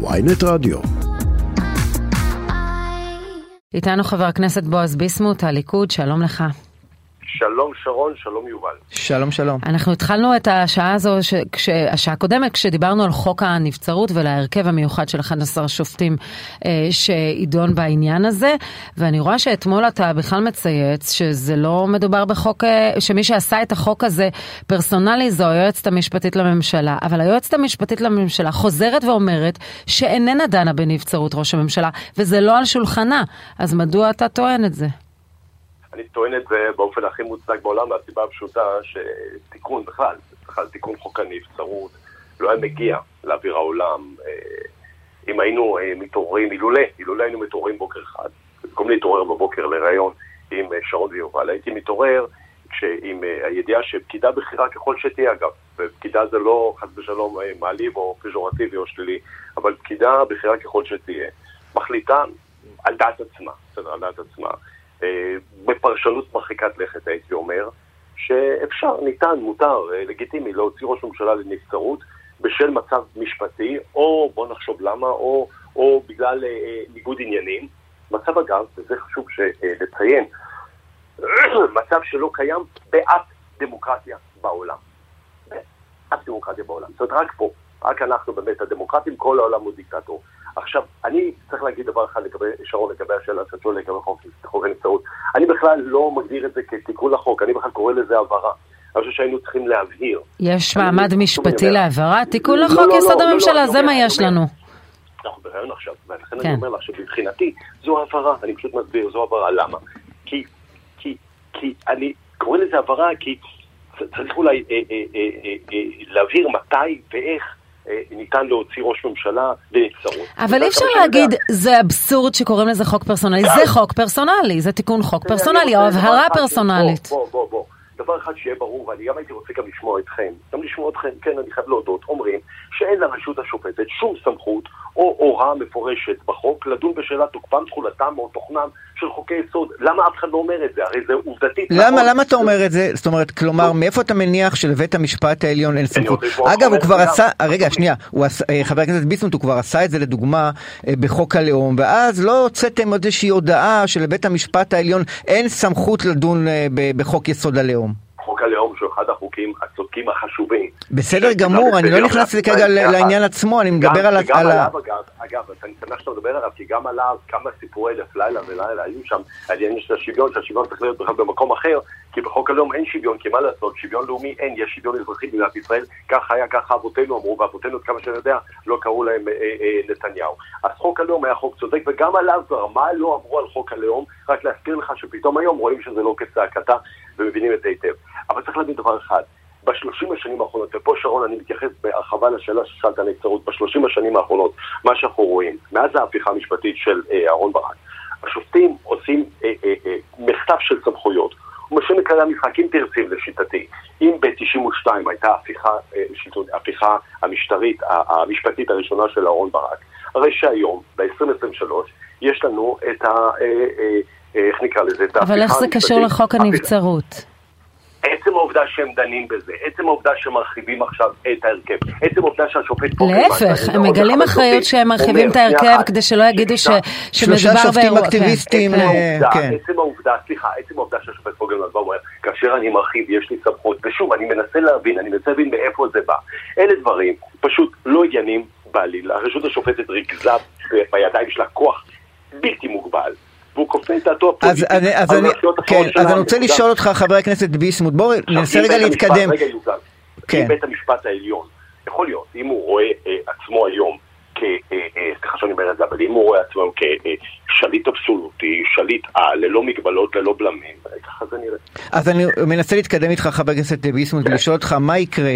ויינט רדיו. איתנו חבר הכנסת בועז ביסמוט, הליכוד, שלום לך. שלום שרון, שלום יובל. שלום שלום. אנחנו התחלנו את השעה הזו, ש... כש... השעה הקודמת, כשדיברנו על חוק הנבצרות ולהרכב המיוחד של 11 שופטים אה, שידון בעניין הזה, ואני רואה שאתמול אתה בכלל מצייץ שזה לא מדובר בחוק, אה, שמי שעשה את החוק הזה פרסונלי זו היועצת המשפטית לממשלה, אבל היועצת המשפטית לממשלה חוזרת ואומרת שאיננה דנה בנבצרות ראש הממשלה, וזה לא על שולחנה, אז מדוע אתה טוען את זה? אני טוען את זה באופן הכי מוצדק בעולם, מהסיבה הפשוטה שתיקון בכלל, בכלל תיקון חוק הנבצרות לא היה מגיע לאוויר העולם אה, אם היינו אה, מתעוררים, אילולא, אילולא היינו מתעוררים בוקר אחד, במקום להתעורר בבוקר לראיון עם אה, שרון ויובל, הייתי מתעורר עם הידיעה שפקידה בכירה ככל שתהיה אגב, ופקידה זה לא חס ושלום מעליב או פז'ורטיבי או שלילי, אבל פקידה בכירה ככל שתהיה, מחליטה על דעת עצמה, בסדר, על דעת עצמה. אה, בפרשנות מרחיקת לכת הייתי אומר, שאפשר, ניתן, מותר, אה, לגיטימי להוציא ראש ממשלה לנבצרות בשל מצב משפטי, או בוא נחשוב למה, או, או בגלל אה, ניגוד עניינים. מצב אגב, וזה חשוב לציין, מצב שלא קיים באף דמוקרטיה בעולם. באף דמוקרטיה בעולם. זאת אומרת, רק פה, רק אנחנו באמת הדמוקרטים, כל העולם הוא דיקטטור. עכשיו, אני צריך להגיד דבר אחד לגבי, שרון, לגבי השאלה שאת שואלת לגבי חוק, חוק הנבצרות. אני בכלל לא מגדיר את זה כתיקון לחוק, אני בכלל קורא לזה הבהרה. אני חושב שהיינו צריכים להבהיר. יש מעמד משפטי להבהרה? תיקון לא, לחוק לא, יסוד לא, הממשלה, זה מה יש לנו. אנחנו ברעיון עכשיו, ולכן אני כן. אומר לך שמבחינתי זו הבהרה, אני פשוט מסביר, זו הבהרה. למה? כי, כי, כי אני קורא לזה הבהרה כי צריך אולי אה, אה, אה, להבהיר מתי ואיך ניתן להוציא ראש ממשלה לנבצרות. אבל אי אפשר להגיד, זה אבסורד שקוראים לזה חוק פרסונלי. זה חוק פרסונלי, זה תיקון חוק פרסונלי, או הבהרה פרסונלית. בוא, בוא, בוא. דבר אחד שיהיה ברור, ואני גם הייתי רוצה גם לשמוע אתכם, גם לשמוע אתכם, כן, אני חייב להודות, אומרים שאין לרשות השופטת שום סמכות או הוראה מפורשת בחוק לדון בשאלת תוקפם, תכולתם או תוכנם של חוקי יסוד. למה אף אחד לא אומר את זה? הרי זה עובדתית. למה, נכון. למה אתה אומר את זה? זאת אומרת, כלומר, מאיפה אתה מניח שלבית המשפט העליון אין סמכות? אגב, הוא כבר עשה, רגע, שנייה, אה, חבר הכנסת ביסמוט, הוא כבר עשה את זה לדוגמה אה, בחוק הלאום, ואז לא הוצאתם איזושהי הודעה שלבית המשפט העליון אין סמכות לדון אה, בחוק יסוד הלאום. שהוא אחד החוקים הצודקים החשובים. בסדר גמור, אני לא נכנס כרגע לעניין עצמו, אני מדבר על... וגם עליו, אגב, אני שמח שאתה מדבר עליו, כי גם עליו כמה סיפורי אלף לילה ולילה היו שם על עניין של השוויון, שהשוויון צריך להיות בכלל במקום אחר, כי בחוק הלאום אין שוויון, כי מה לעשות, שוויון לאומי אין, יש שוויון אזרחי במדינת ישראל, ככה היה, ככה אבותינו אמרו, ואבותינו, כמה שאני יודע, לא קראו להם אה, אה, אה, נתניהו. אז חוק הלאום היה חוק צודק, וגם עליו מה לא אמרו על חוק הלאום, רק להזכיר לך שפתאום היום רואים שזה לא כצעקתה, ומבינים את זה היטב. אבל צריך להבין דבר אחד, בשלושים השנים האחרונות, ופה שרון אני מתייחס בהרחבה לשאלה ששאלת על נבצרות, בשלושים השנים האחרונות, מה שאנחנו רואים, מאז ההפיכה המשפטית של אה, אהרן ברק, השופטים עושים אה, אה, אה, מחטף של סמכויות. ומשנים כללי המשחק, אם תרצי לשיטתי, אם ב-92 הייתה ההפיכה, אה, ההפיכה המשטרית, המשפטית הראשונה של אהרן ברק, הרי שהיום, ב-2023, יש לנו את ה... אה, איך נקרא לזה? אבל איך זה קשור לחוק הנבצרות? עצם העובדה שהם דנים בזה, עצם העובדה שמרחיבים עכשיו את ההרכב, עצם העובדה שהשופט... להפך, הם מגלים אחריות שהם מרחיבים את ההרכב כדי שלא יגידו שמדובר באירוע. שלושה שופטים אקטיביסטים, כן. כן. עצם העובדה, סליחה, עצם העובדה שהשופט פוגלמן בא ואומר, כאשר אני מרחיב, יש לי סמכות, ושוב, אני מנסה להבין, אני מנסה להבין מאיפה זה בא. אלה דברים פשוט לא עניינים בעליל. הרשות השופטת ריכזה בידיים שלה כוח בלתי מוגבל. והוא כופה את דעתו הפוליטית אז אני, כן, אז אני רוצה לשאול אותך, חבר הכנסת ביסמוט, בואו ננסה רגע להתקדם. רגע יוזל, כן. אם בית המשפט העליון, יכול להיות, אם הוא רואה אה, עצמו היום סליחה שאני אומר את זה, אבל אם הוא רואה עצמו כשליט אבסולוטי, שליט על, ללא מגבלות, ללא בלמים, ככה זה נראה. אז אני מנסה להתקדם איתך, חבר הכנסת ביסמוט, כן. ולשאול אותך מה יקרה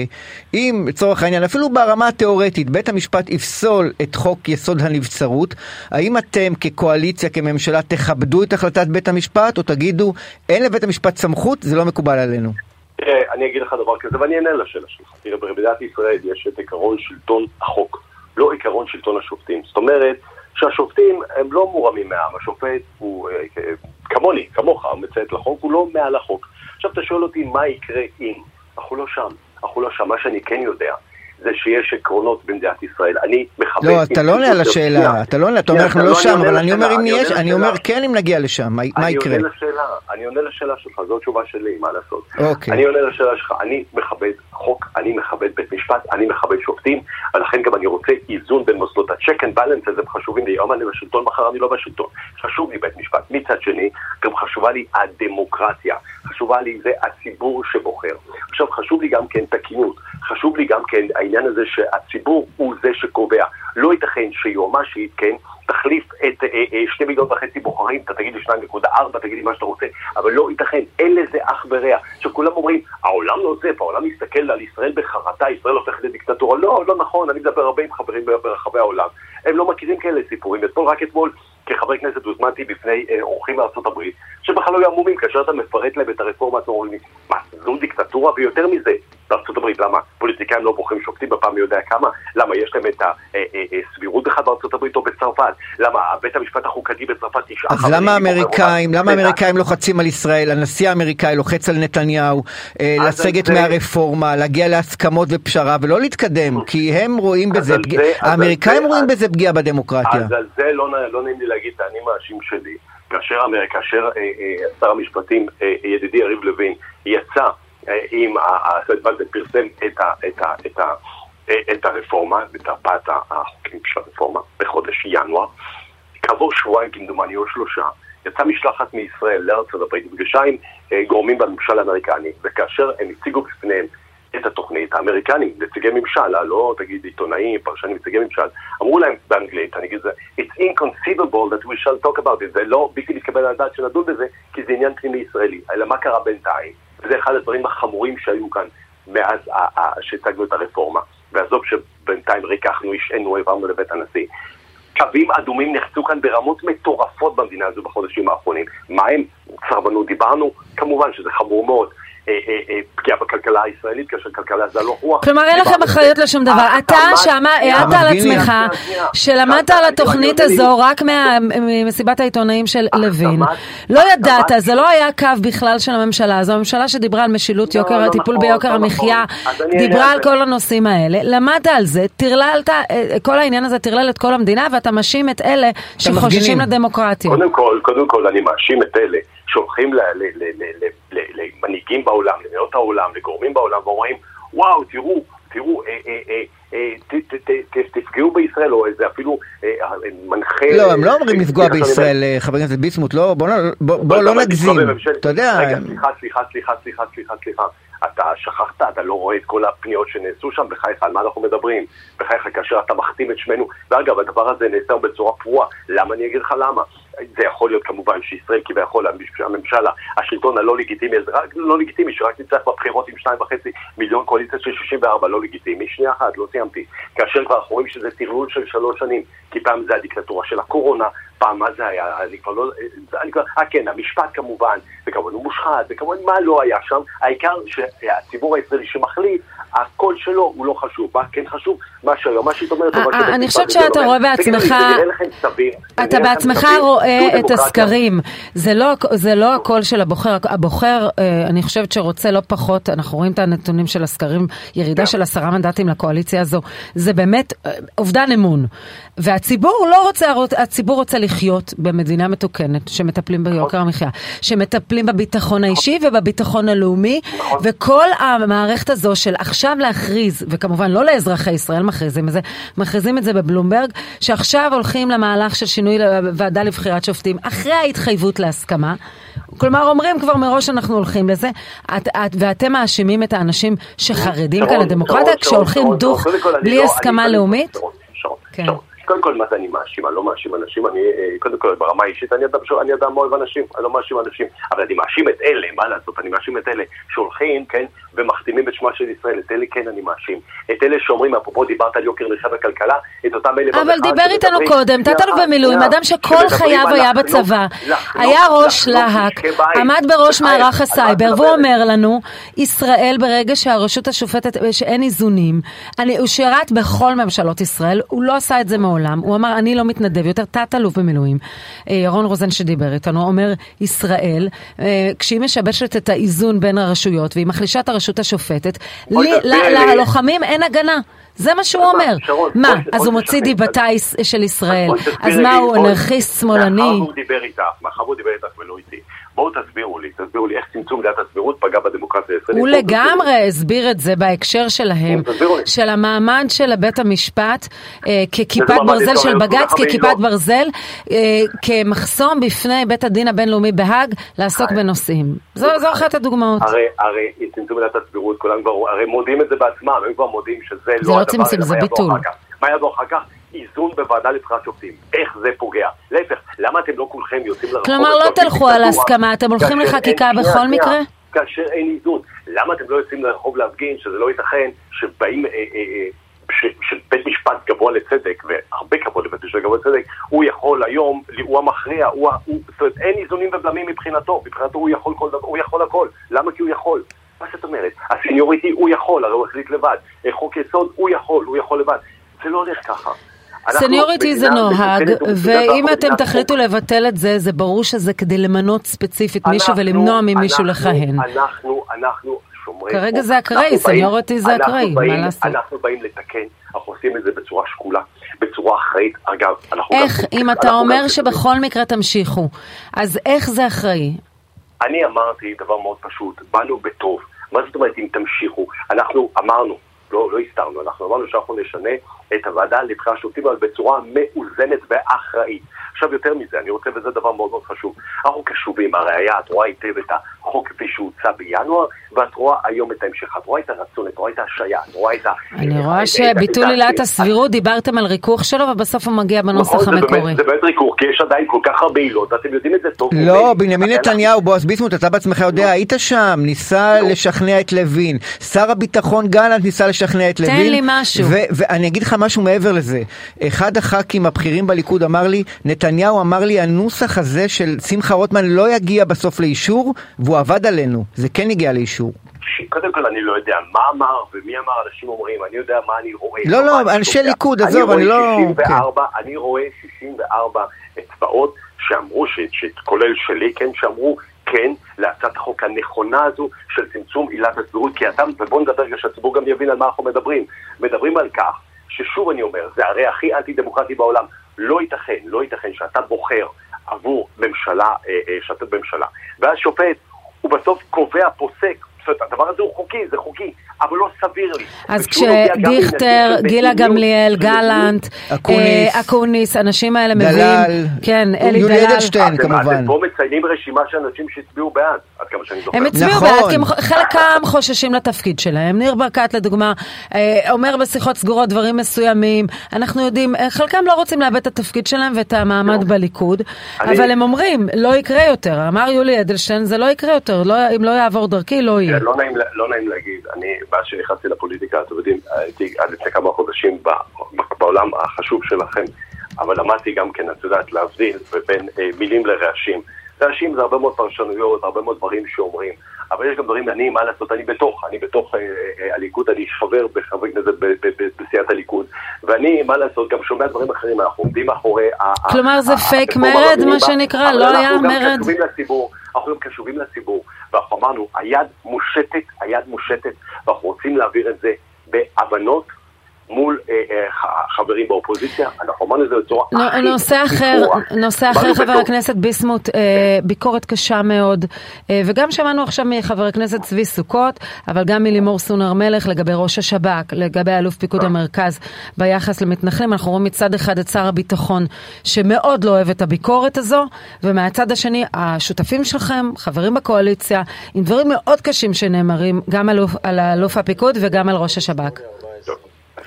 אם, לצורך העניין, אפילו ברמה התיאורטית, בית המשפט יפסול את חוק יסוד הנבצרות, האם אתם כקואליציה, כממשלה, תכבדו את החלטת בית המשפט, או תגידו, אין לבית המשפט סמכות, זה לא מקובל עלינו? תראה, אני אגיד לך דבר כזה, ואני אענה לשאלה שלך. תראה, במדינת ישראל יש את עקרון שלטון החוק. לא עקרון שלטון השופטים. זאת אומרת שהשופטים הם לא מורמים מהעם, השופט הוא אה, כמוני, כמוך, מציית לחוק, הוא לא מעל החוק. עכשיו אתה שואל אותי מה יקרה אם, אנחנו לא שם, אנחנו לא שם. מה שאני כן יודע זה שיש עקרונות במדינת ישראל. אני מכבד... לא, אתה לא עונה על השאלה, אתה לא עונה, אתה אומר אנחנו לא שם, אבל אני אומר אם יש, אני אומר כן אם נגיע לשם, מה יקרה? אני עונה לשאלה, אני עונה לשאלה שלך, זו התשובה שלי, מה לעשות. אוקיי. אני עונה לשאלה שלך, אני מכבד חוק, אני מכבד בית משפט, אני מכבד שופטים, ולכן גם אני רוצה איזון בין מוסדות ה-check and balance הזה חשובים לי, היום אני בשלטון, מחר אני לא בשלטון. חשוב לי בית משפט. מצד שני, גם חשובה לי הדמוקרטיה, חשובה לי זה הציבור שבוחר. עכשיו, חשוב לי גם כן תקינות, חשוב לי גם כן העניין הזה שהציבור הוא זה שקובע. לא ייתכן שיועמ"שית, כן, תחליף את אה, אה, שני מיליון וחצי בוחרים, אתה תגיד לי שניים נקודה ארבע, תגיד לי מה שאתה רוצה, אבל לא ייתכן, אין לזה אח ורע. עכשיו כולם אומרים, העולם לא עוזב, העולם מסתכל על ישראל בחרטה, ישראל הופכת לדיקטטורה. לא, לא נכון, אני מדבר הרבה עם חברים ברחבי העולם. הם לא מכירים כאלה סיפורים. אתמול, רק אתמול, כחבר כנסת הוזמנתי בפני אה, אורחים מארצות הברית, שבכלל לא היו עמומים, כאשר אתה מפרט להם את הרפורמה, אתם אומרים, מה, זו דיקטטורה? ויותר מזה, בארצות הברית, למה? פוליטיקאים לא בוחרים שופטים בפעם מי יודע כמה? למה יש להם את הסבירות בכלל בארצות הברית או בצרפת? למה בית המשפט החוקתי בצרפת תשעה אז למה האמריקאים, למה האמריקאים לוחצים על ישראל? הנשיא האמריקאי לוחץ על נתניהו לסגת מהרפורמה, להגיע להסכמות ופשרה ולא להתקדם, כי הם רואים בזה, האמריקאים רואים בזה פגיעה בדמוקרטיה. אז על זה לא נעים לי להגיד את האני מאשים שלי. כאשר, אה, אה, שר המשפטים, אה, ידידי יריב לוין, יצא עם, זה פרסם את, את, הרפורמה, את ארבעת החוקים של הרפורמה, בחודש ינואר, כעבור שבועיים כמדומני או שלושה, יצאה משלחת מישראל לארצות הברית, נפגשה עם גורמים בממשל האמריקני, וכאשר הם הציגו בפניהם את התוכנית, האמריקנים, נציגי ממשל, לא תגיד עיתונאים, פרשנים, נציגי ממשל, אמרו להם באנגלית, אני אגיד את זה, It's inconceivable that we shall talk about it, זה לא בלתי מתקבל על הדעת שנדון בזה, כי זה עניין פנימי ישראלי, אלא מה קרה בינתיים, וזה אחד הדברים החמורים שהיו כאן מאז שהצגנו את הרפורמה, ועזוב שבינתיים ריככנו, השענו, העברנו לבית הנשיא. קווים אדומים נחצו כאן ברמות מטורפות במדינה הזו בחודשים האחרונים. מה הם? סרבנות דיברנו? כמובן שזה חמור מאוד. אה, אה, אה, פגיעה בכלכלה הישראלית, כאשר כלכלה זה לא רוח. כלומר, אין לכם אחריות לשום דבר. אתה שם הערת על עצמך שלמדת על התוכנית הזו רק ממסיבת העיתונאים של לוין. לא ידעת, זה לא היה קו בכלל של הממשלה, זו הממשלה שדיברה על משילות יוקר, הטיפול ביוקר המחיה, דיברה על כל הנושאים האלה, למדת על זה, טרללת, כל העניין הזה טרלל את כל המדינה, ואתה מאשים את אלה שחוששים לדמוקרטיה. קודם כל, אני מאשים את אלה שהולכים למנהיגים בעולם, למדינות העולם, לגורמים בעולם, ואומרים, וואו, תראו, תראו, אה, אה, אה, תפגעו בישראל, או איזה אפילו מנחה... לא, הם לא אומרים לפגוע בישראל, חבר הכנסת ביסמוט, לא, בוא לא נגזים, אתה יודע... רגע, סליחה, סליחה, סליחה, סליחה, סליחה, סליחה. אתה שכחת, אתה לא רואה את כל הפניות שנעשו שם, בחייך, על מה אנחנו מדברים? בחייך, כאשר אתה מחתים את שמנו, ואגב, הדבר הזה נעשה בצורה פרועה, למה אני אגיד לך למה? זה יכול להיות כמובן שישראל כביכול, הממשלה, השלטון הלא לגיטימי, זה רק לא לגיטימי, שרק נצטרך בבחירות עם שניים וחצי מיליון קואליציה של 64, לא לגיטימי. שנייה אחת, לא סיימתי. כאשר כבר אנחנו רואים שזה טרלול של שלוש שנים, כי פעם זה הדיקטטורה של הקורונה, פעם מה זה היה, אני כבר לא, אני כבר, אה כן, המשפט כמובן, וכמובן הוא מושחת, וכמובן מה לא היה שם, העיקר שהציבור הישראלי שמחליט, הקול שלו הוא לא חשוב, מה כן חשוב? מה שהיועמ"שית אומרת, אני חושבת שאתה רואה בעצמך, אתה בעצמך רואה את הסקרים, זה לא הקול של הבוחר, הבוחר, אני חושבת שרוצה לא פחות, אנחנו רואים את הנתונים של הסקרים, ירידה של עשרה מנדטים לקואליציה הזו, זה באמת אובדן אמון, והציבור לא רוצה, הציבור רוצה לחיות במדינה מתוקנת, שמטפלים ביוקר המחיה, שמטפלים בביטחון האישי ובביטחון הלאומי, וכל המערכת הזו של עכשיו להכריז, וכמובן לא לאזרחי ישראל מכריזים את זה, מכריזים את זה בבלומברג, שעכשיו הולכים למהלך של שינוי ועדה לבחירת שופטים, אחרי ההתחייבות להסכמה. כלומר, אומרים כבר מראש אנחנו הולכים לזה, את, את, ואתם מאשימים את האנשים שחרדים כאן לדמוקרטיה, כשהולכים דוך בלי הסכמה לאומית? כן. קודם כל, מה זה אני מאשים? אני לא מאשים אנשים, אני, אה, קודם כל, ברמה האישית, אני אדם, אני אדם אוהב אנשים, אני לא מאשים אנשים, אבל אני מאשים את אלה, מה לעשות, אני מאשים את אלה שהולכים, כן, ומחתימים את שמה של ישראל, את אלה כן אני מאשים. את אלה שאומרים, אפרופו דיברת על יוקר מחיה וכלכלה, את אותם אלה... אבל דיבר איתנו קודם, תת-אלוף במילואים, אדם שכל חייו היה בצבא, היה ראש להק, עמד בראש מערך הסייבר, והוא אומר לנו, ישראל ברגע שהרשות השופטת, שאין איזונים, הוא שירת בכל ממשלות ישראל, הוא לא עשה את זה מעולם. העולם, הוא אמר, אני לא מתנדב יותר, תת-אלוף במילואים, אה, ירון רוזן שדיבר איתנו, אומר, ישראל, אה, כשהיא משבשת את האיזון בין הרשויות והיא מחלישה את הרשות השופטת, ללוחמים אין הגנה. זה מה שהוא אומר. מה, אז הוא מוציא דיבתה של ישראל, אז מה, הוא אנרכיסט שמאלני? מאחר הוא דיבר איתך, מאחר הוא דיבר איתך ולא איתי. בואו תסבירו לי, תסבירו לי איך צמצום עילת הסבירות פגע בדמוקרטיה הישראלית. הוא לגמרי הסביר את זה בהקשר שלהם, של המעמד של בית המשפט אה, ככיפת ברזל של בג"ץ, ככיפת ברזל, אה, כמחסום בפני בית הדין הבינלאומי בהאג לעסוק בנושאים. זו אחת הדוגמאות. הרי צמצום עילת הסבירות, כולם כבר, הרי מודים את זה בעצמם, הם כבר מודים שזה לא, לא הדבר, צמצום, זה ביטול. מה יבוא אחר כך? איזון בוועדה לבחירת שופטים. איך זה פוגע? להפך, למה אתם לא כולכם יוצאים לרחוב? כלומר, לא תלכו על הסכמה, אתם הולכים לחקיקה בכל מקרה? כאשר אין איזון. למה אתם לא יוצאים לרחוב להפגין שזה לא ייתכן שבאים... אה, אה, אה, של בית משפט גבוה לצדק, והרבה כבוד לבית משפט גבוה לצדק, הוא יכול היום, הוא המכריע, הוא, הוא, זאת אומרת, אין איזונים ובלמים מבחינתו, מבחינתו הוא יכול כל דבר, הוא יכול הכל. למה? כי הוא יכול. מה זאת אומרת? ה seniority הוא יכול, הרי הוא החליט לבד. חוק יסוד הוא יכול, הוא יכול לבד. זה לא הולך ככה. seniority זה נוהג, ואם אתם תחליטו לבטל את זה, זה ברור שזה כדי למנות ספציפית מישהו ולמנוע ממישהו לכהן. אנחנו, אנחנו שומרים... כרגע זה אקראי, סניוריטי זה אקראי, מה לעשות? אנחנו באים לתקן, אנחנו עושים את זה בצורה שקולה. בצורה אחראית, אגב, אנחנו... איך, אם אתה אומר שבכל מקרה תמשיכו, אז איך זה אחראי? אני אמרתי דבר מאוד פשוט, באנו בטוב. מה זאת אומרת אם תמשיכו? אנחנו אמרנו, לא, לא הסתרנו, אנחנו אמרנו שאנחנו נשנה את הוועדה לבחירת שופטים, אבל בצורה מאוזנת ואחראית. עכשיו יותר מזה, אני רוצה, וזה דבר מאוד מאוד חשוב, אנחנו קשובים, הראיה, את רואה היטב את החוק כפי שהוצע בינואר, ואת רואה היום את ההמשך, את רואה את הרצון, את רואה את ההשעיה, את רואה את ה... אני רואה שביטול עילת הסבירות, דיברתם על ריכוך שלו, ובסוף הוא מגיע בנוסח נכון, המקורי. זה באמת ריכוך, כי יש עדיין כל כך הרבה עילות, ואתם יודעים את זה טוב. לא, בנימין נתניהו, בועז ביסמוט, אתה בעצמך יודע, היית שם, ניסה לשכנע את לוין. שר הביטחון גלנט ניסה לשכנע את לוין. תן לי משהו. ואני אגיד לך משהו מעבר לזה. אחד הח"כים הבכירים בליכוד אמר לי, נתניהו אמר לי, הנוסח הזה של שמחה רוטמן לא יגיע בסוף לאישור, והוא עבד עלינו. זה כן הגיע לאישור. קודם כל אני לא יודע מה אמר ומי אמר, אנשים אומרים, אני יודע מה אני רואה. לא, לא, אנשי ליכוד, עזוב, אני לא... 64, כן. אני רואה 64 אצבעות שאמרו, כולל שלי, כן, שאמרו כן להצעת החוק הנכונה הזו של צמצום עילת הסבירות, כי אתה, ובואו נדבר רגע שהציבור גם יבין על מה אנחנו מדברים. מדברים על כך ששוב אני אומר, זה הרי הכי אנטי דמוקרטי בעולם. לא ייתכן, לא ייתכן שאתה בוחר עבור ממשלה, אה, אה, שאתה בממשלה, ואז שופט, הוא בסוף קובע, פוסק, זאת אומרת, הדבר הזה הוא חוקי, זה חוקי, אבל לא סביר לי. אז כשדיכטר, גילה גמליאל, גלנט, אה, אקוניס, האנשים האלה מביאים, כן, אלי דלל. יולי אדלשטיין כמובן. אתם פה מציינים רשימה של אנשים שהצביעו בעד, עד כמה שאני זוכר. הם הצביעו נכון. בעד, כי חלקם חוששים לתפקיד שלהם. ניר ברקת לדוגמה, אה, אומר בשיחות סגורות דברים מסוימים, אנחנו יודעים, אה, חלקם לא רוצים לאבד את התפקיד שלהם ואת המעמד לא. בליכוד, אבל הם אומרים, לא יקרה יותר. אמר יולי אדלשטיין, זה לא יקרה יותר, לא, אם לא יעבור דרכי, לא יהיה. לא, לא נעים להגיד, אני מאז שנכנסתי לפוליטיקה, אתם יודעים, הייתי עד לפני כמה חודשים בעולם החשוב שלכם, אבל למדתי גם כן, את יודעת, להבדיל בין אה, מילים לרעשים. רעשים זה הרבה מאוד פרשנויות, הרבה מאוד דברים שאומרים, אבל יש גם דברים, אני, מה לעשות, אני בתוך, אני בתוך אה, אה, הליכוד, אני חבר בחברי כנסת בסיעת הליכוד, ואני, מה לעשות, גם שומע דברים אחרים, אנחנו עומדים מאחורי... כלומר זה פייק מרד, מה שנקרא, לא היה מרד? אנחנו גם קשובים לציבור, אנחנו גם קשובים לציבור. ואנחנו אמרנו, היד מושטת, היד מושטת, ואנחנו רוצים להעביר את זה בהבנות אה, אה, חברים באופוזיציה, אנחנו אמרנו את זה בצורה לא, הכי... נושא אחר, נושא אחר, חבר הכנסת ביסמוט, אה, ביקורת קשה מאוד, אה, וגם שמענו עכשיו מחבר הכנסת צבי סוכות, אבל גם מלימור סון הר מלך לגבי ראש השב"כ, לגבי אלוף פיקוד המרכז ביחס למתנחלים. אנחנו רואים מצד אחד את שר הביטחון, שמאוד לא אוהב את הביקורת הזו, ומהצד השני, השותפים שלכם, חברים בקואליציה, עם דברים מאוד קשים שנאמרים, גם על אלוף הפיקוד וגם על ראש השב"כ.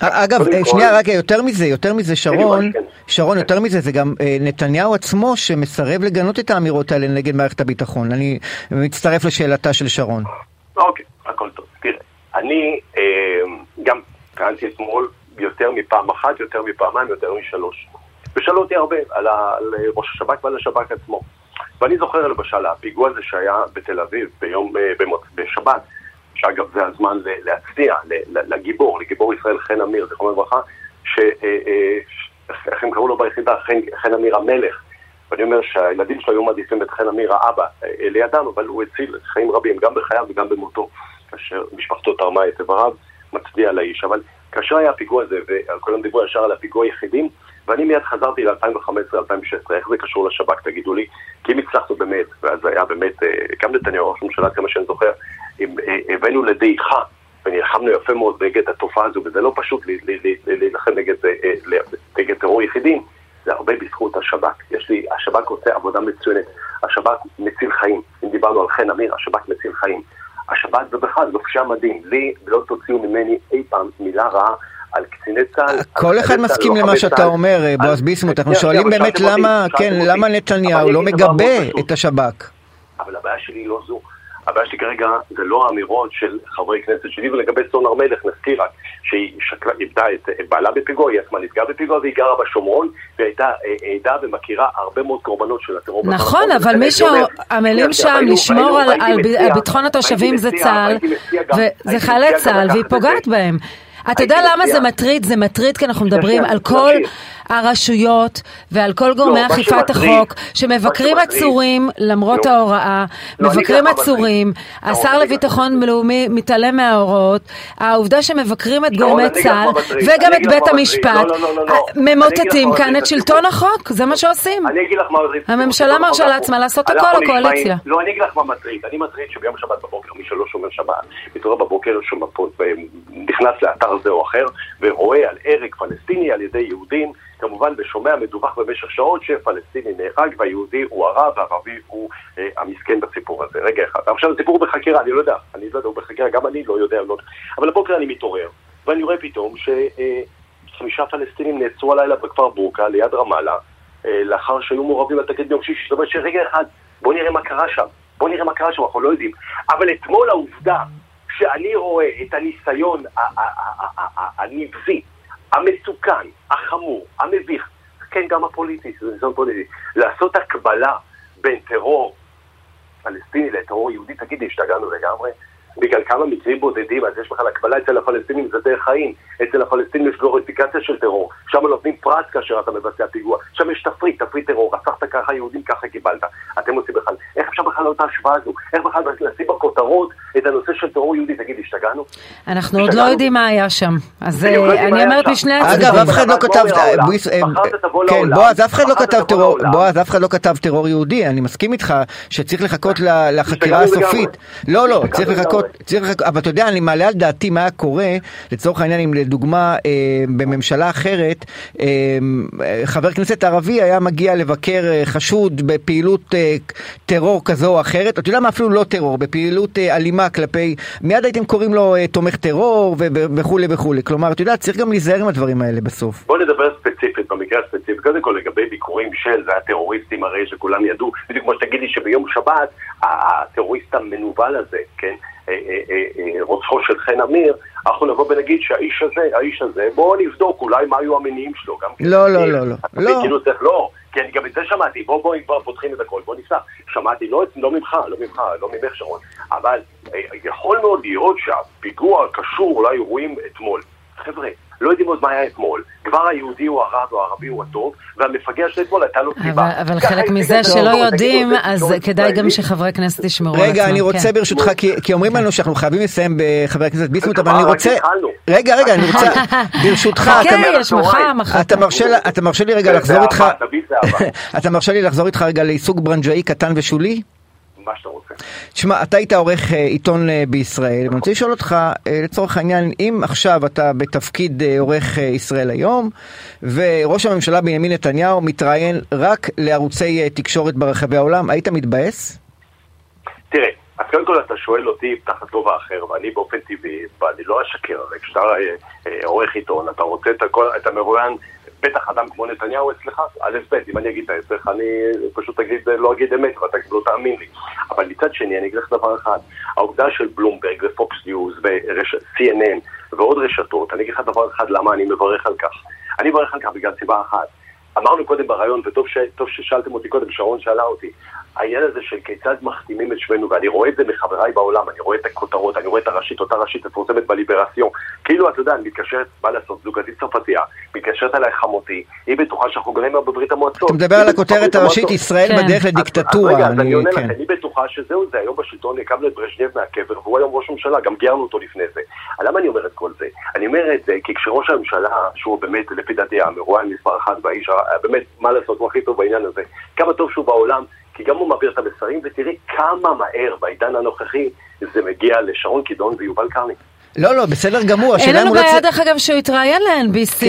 אגב, שנייה, רק יותר מזה, יותר מזה, שרון, כן. שרון, יותר מזה, זה גם אה, נתניהו עצמו שמסרב לגנות את האמירות האלה נגד מערכת הביטחון. אני מצטרף לשאלתה של שרון. אוקיי, הכל טוב. תראה, אני אה, גם טענתי אתמול יותר מפעם אחת, יותר מפעמיים, יותר משלוש. ושאלו אותי הרבה על, ראש השב"כ ועל השב"כ עצמו. ואני זוכר למשל, הפיגוע הזה שהיה בתל אביב ביום, אה, בשבת, שאגב זה הזמן להצדיע לגיבור, לגיבור ישראל חן אמיר, זיכרונו לברכה, שאחרי איך הם קראו לו ביחידה, חן, אמיר המלך. ואני אומר שהילדים שלו היו מעדיפים את חן אמיר האבא אה, לידם, אבל הוא הציל חיים רבים, גם בחייו וגם במותו, כאשר משפחתו תרמה את איבריו, מצדיע לאיש. אבל כאשר היה הפיגוע הזה, וכולם דיברו ישר על הפיגוע יחידים, ואני מיד חזרתי ל-2015-2016, איך זה קשור לשב"כ, תגידו לי? כי אם הצלחנו באמת, ואז היה באמת, אה, גם נתניהו, ראש הממשלה, כמה שאני זוכר, הבאנו לדעיכה ונלחמנו יפה מאוד נגד התופעה הזו, וזה לא פשוט להילחם נגד, אה, נגד טרור יחידים, זה הרבה בזכות השב"כ. יש לי, השב"כ עושה עבודה מצוינת, השב"כ מציל חיים. אם דיברנו על חן אמיר, השב"כ מציל חיים. השב"כ ובכלל לובשי המדים, לי לא תוציאו ממני אי פעם מילה רעה על קציני צה"ל. כל אחד מסכים למה שאתה אומר, בועז ביסמוט, אנחנו שואלים באמת למה, כן, למה נתניהו לא מגבה את השב"כ. אבל הבעיה שלי לא זו. הבעיה שלי כרגע זה לא האמירות של חברי כנסת שלי, ולגבי סון הר מלך נזכיר רק שהיא שקלה, איבדה את בעלה בפיגוע, היא עצמה נפגעה בפיגוע והיא גרה בשומרון, והיא הייתה אה, עדה ומכירה הרבה מאוד קורבנות של הטרור. נכון, אבל מי שעמלים שם לשמור על ביטחון התושבים זה צה"ל, וזה חיילי צה"ל, והיא פוגעת בהם. אתה יודע למה זה מטריד? זה מטריד כי אנחנו מדברים על כל הרשויות ועל כל גורמי לא, אכיפת החוק שמבקרים עצורים למרות ההוראה, מבקרים עצורים, השר לביטחון לאומי מתעלם מההוראות, העובדה שמבקרים את גורמי צה"ל וגם את בית המשפט, ממוטטים כאן את שלטון החוק, זה מה שעושים. אני אגיד לך מה מטריד. הממשלה מרשה לעצמה לעשות הכל, הקואליציה. לא, אני אגיד לך מה מטריד. אני מטריד שביום שבת בבוקר, מי שלא שומר שבת, מתעורר בבוקר, נכנס לאתר זה או אחר, ורואה על הרג פלסטיני על ידי יהודים, כמובן ושומע מדווח במשך שעות שפלסטיני נהרג והיהודי הוא הרע והערבי הוא אה, המסכן בסיפור הזה. רגע אחד. עכשיו הסיפור בחקירה, אני לא יודע, אני לא יודע, הוא בחקירה, גם אני לא יודע, לא... אבל הבוקר אני מתעורר, ואני רואה פתאום שחמישה אה, פלסטינים נעצרו הלילה בכפר בורקה ליד רמאללה, אה, לאחר שהיו מעורבים לתקד ביום שישי, זאת אומרת שרגע אחד, בואו נראה מה קרה שם. בואו נראה מה קרה שם, אנחנו לא יודעים. אבל אתמול העובדה שאני רואה את הניסיון הנבזי, המסוכן, החמור, המביך, כן, גם הפוליטי, זה ניסיון פוליטי, לעשות הקבלה בין טרור פלסטיני לטרור יהודי, תגידי, השתגענו לגמרי? בגלל כמה מקרים בודדים, אז יש בכלל הקבלה אצל הפלסטינים, זה דרך חיים. אצל הפלסטינים יש גלוריפיקציה של טרור, שם נותנים פרס כאשר אתה מבצע פיגוע, שם יש תפריט, תפריט טרור, רצחת ככה יהודים, ככה קיבלת. אתם עושים בכלל, איך אפשר בכלל לעשות את ההשוואה הזו? איך בכלל לשים בכותרות את הנושא של טרור יהודי? תגיד, השתגענו? אנחנו עוד לא יודעים מה היה שם. אז אה, אני אומרת משני הצדדים. אגב, אף אחד לא כתב, כן, בועז, אף אחד לא כתב טרור, בועז, אף אחד לא כתב טרור יהודי, אני מסכים איתך שצריך לחכות לחקירה הסופית. לא, לא, צריך לחכות, אבל אתה יודע, אני מעלה על דעתי מה היה קורה, לצורך העניין, אם לדוגמה אה, בממשלה אחרת, אה, חבר כנסת ערבי היה מגיע לבקר חשוד בפעילות טרור כזו או אחרת, אתה יודע מה, אפילו לא טרור, בפעילות אלימה כלפי, מיד הייתם קוראים לו תומך טרור וכולי וכולי. כלומר, אתה יודע, צריך גם להיזהר עם הדברים האלה בסוף. בוא נדבר ספציפית, במקרה הספציפי. קודם כל, לגבי ביקורים של, זה הטרוריסטים הרי שכולם ידעו, בדיוק כמו שתגידי שביום שבת, הטרוריסט המנוול הזה, כן, אה, אה, אה, רוצחו של חן אמיר, אנחנו נבוא ונגיד שהאיש הזה, האיש הזה, בואו נבדוק אולי מה היו המניעים שלו. גם לא, לא, לא, לא. לא. כאילו צריך, לא, כי אני גם את זה שמעתי, בואו בואו כבר פותחים את הכל, בואו נפתח. שמעתי, לא, לא ממך, לא ממך, לא ממך שרון, אבל יכול מאוד להיות שהפיגוע קשור לאירועים אתמול. חבר'ה, לא יודעים עוד מה היה אתמול. כבר היהודי הוא הרע והערבי הוא הטוב, והמפגע של אתמול הייתה לו סיבה. אבל חלק מזה שלא יודעים, אז כדאי גם שחברי כנסת ישמרו על עצמם. רגע, אני רוצה כן. ברשותך, כי אומרים לנו שאנחנו חייבים לסיים בחבר הכנסת ביסמוט, אבל אני רוצה... רגע, רגע, אני רוצה... ברשותך... מחר. אתה מרשה לי רגע לחזור איתך... אתה מרשה לי לחזור איתך רגע לעיסוק ברנג'אי קטן ושולי? מה שאתה רוצה. תשמע, אתה היית עורך אה, עיתון אה, בישראל, ואני רוצה לשאול אותך, אה, לצורך העניין, אם עכשיו אתה בתפקיד עורך ישראל היום, וראש הממשלה בנימין נתניהו מתראיין רק לערוצי תקשורת ברחבי העולם, היית מתבאס? תראה, אז קודם כל אתה שואל אותי תחת כובע אחר, ואני באופן טבעי, ואני לא אשקר, הרי כשאתה עורך עיתון, אתה רוצה את הכל, אתה מרואיין בטח אדם כמו נתניהו אצלך, א' ב', אם אני אגיד את ההפך, אני פשוט אגיד, לא אגיד אמת, ואתה לא תאמין לי. אבל מצד שני, אני אגיד לך דבר אחד, העובדה של בלומברג ופוקס ניוז ו-CNN ועוד רשתות, אני אגיד לך דבר אחד למה אני מברך על כך. אני מברך על כך בגלל סיבה אחת. אמרנו קודם בריאיון, וטוב ש, ששאלתם אותי קודם, שרון שאלה אותי, העניין הזה של כיצד מכתימים את שמנו, ואני רואה את זה מחבריי בעולם, אני רואה את הכותרות, אני רואה את הראשית, אותה ראשית מפורסמת בליברסיון. כאילו, אתה יודע, אני מתקשרת, מה לעשות, זוגתי צרפתייה, מתקשרת אליי חמותי, היא בטוחה שאנחנו גרים בברית המועצות. אתה מדבר על הכותרת הראשית, ישראל כן. בדרך לדיקטטורה. אז רגע, אז אני עונה כן. לכם, היא בטוחה שזהו, זה היום בשלטון, הקמנו את ברז'נייב מהקבר, והוא היום ראש ממשלה, גם גיירנו אותו לפני זה. למה אני אומר את כל זה? אני אומר את זה כי כשראש הממשלה, שהוא באמת, לפי דעתי, המרואיין מספר אחת והאיש, באמת, מה לעשות, הוא הכי טוב בעניין הזה, כמה טוב שהוא בעולם, כי גם הוא מעביר את המסרים, ותראי כמה מהר בעידן הנוכחי זה מגיע לשרון קידון ויובל קרני. לא, לא, בסדר גמור. אין לנו בעיה, דרך אגב, שהוא יתראיין ל-NBC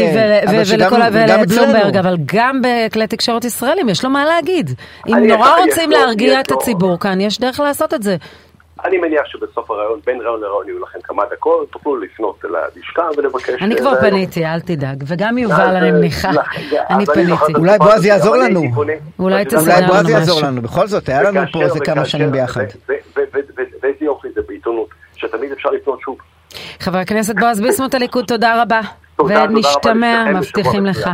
ולבלומברג, אבל גם בכלי תקשורת ישראלים יש לו מה להגיד. אם נורא רוצים להרגיע את הציבור כאן, יש דרך לעשות את זה. אני מניח שבסוף הרעיון, בין רעיון לרעיון יהיו לכם כמה דקות, תוכלו לפנות ללשכה ולבקש... אני כבר פניתי, אל תדאג, וגם יובל אני מניחה, אני פניתי. אולי בועז יעזור לנו. אולי בועז יעזור לנו, בכל זאת, היה לנו פה איזה כמה שנים ביחד. ואיזה יופי זה בעיתונות, שתמיד אפשר לפנות שוב. חבר הכנסת בועז ביסמוט הליכוד, תודה רבה. ונשתמע, מבטיחים לך.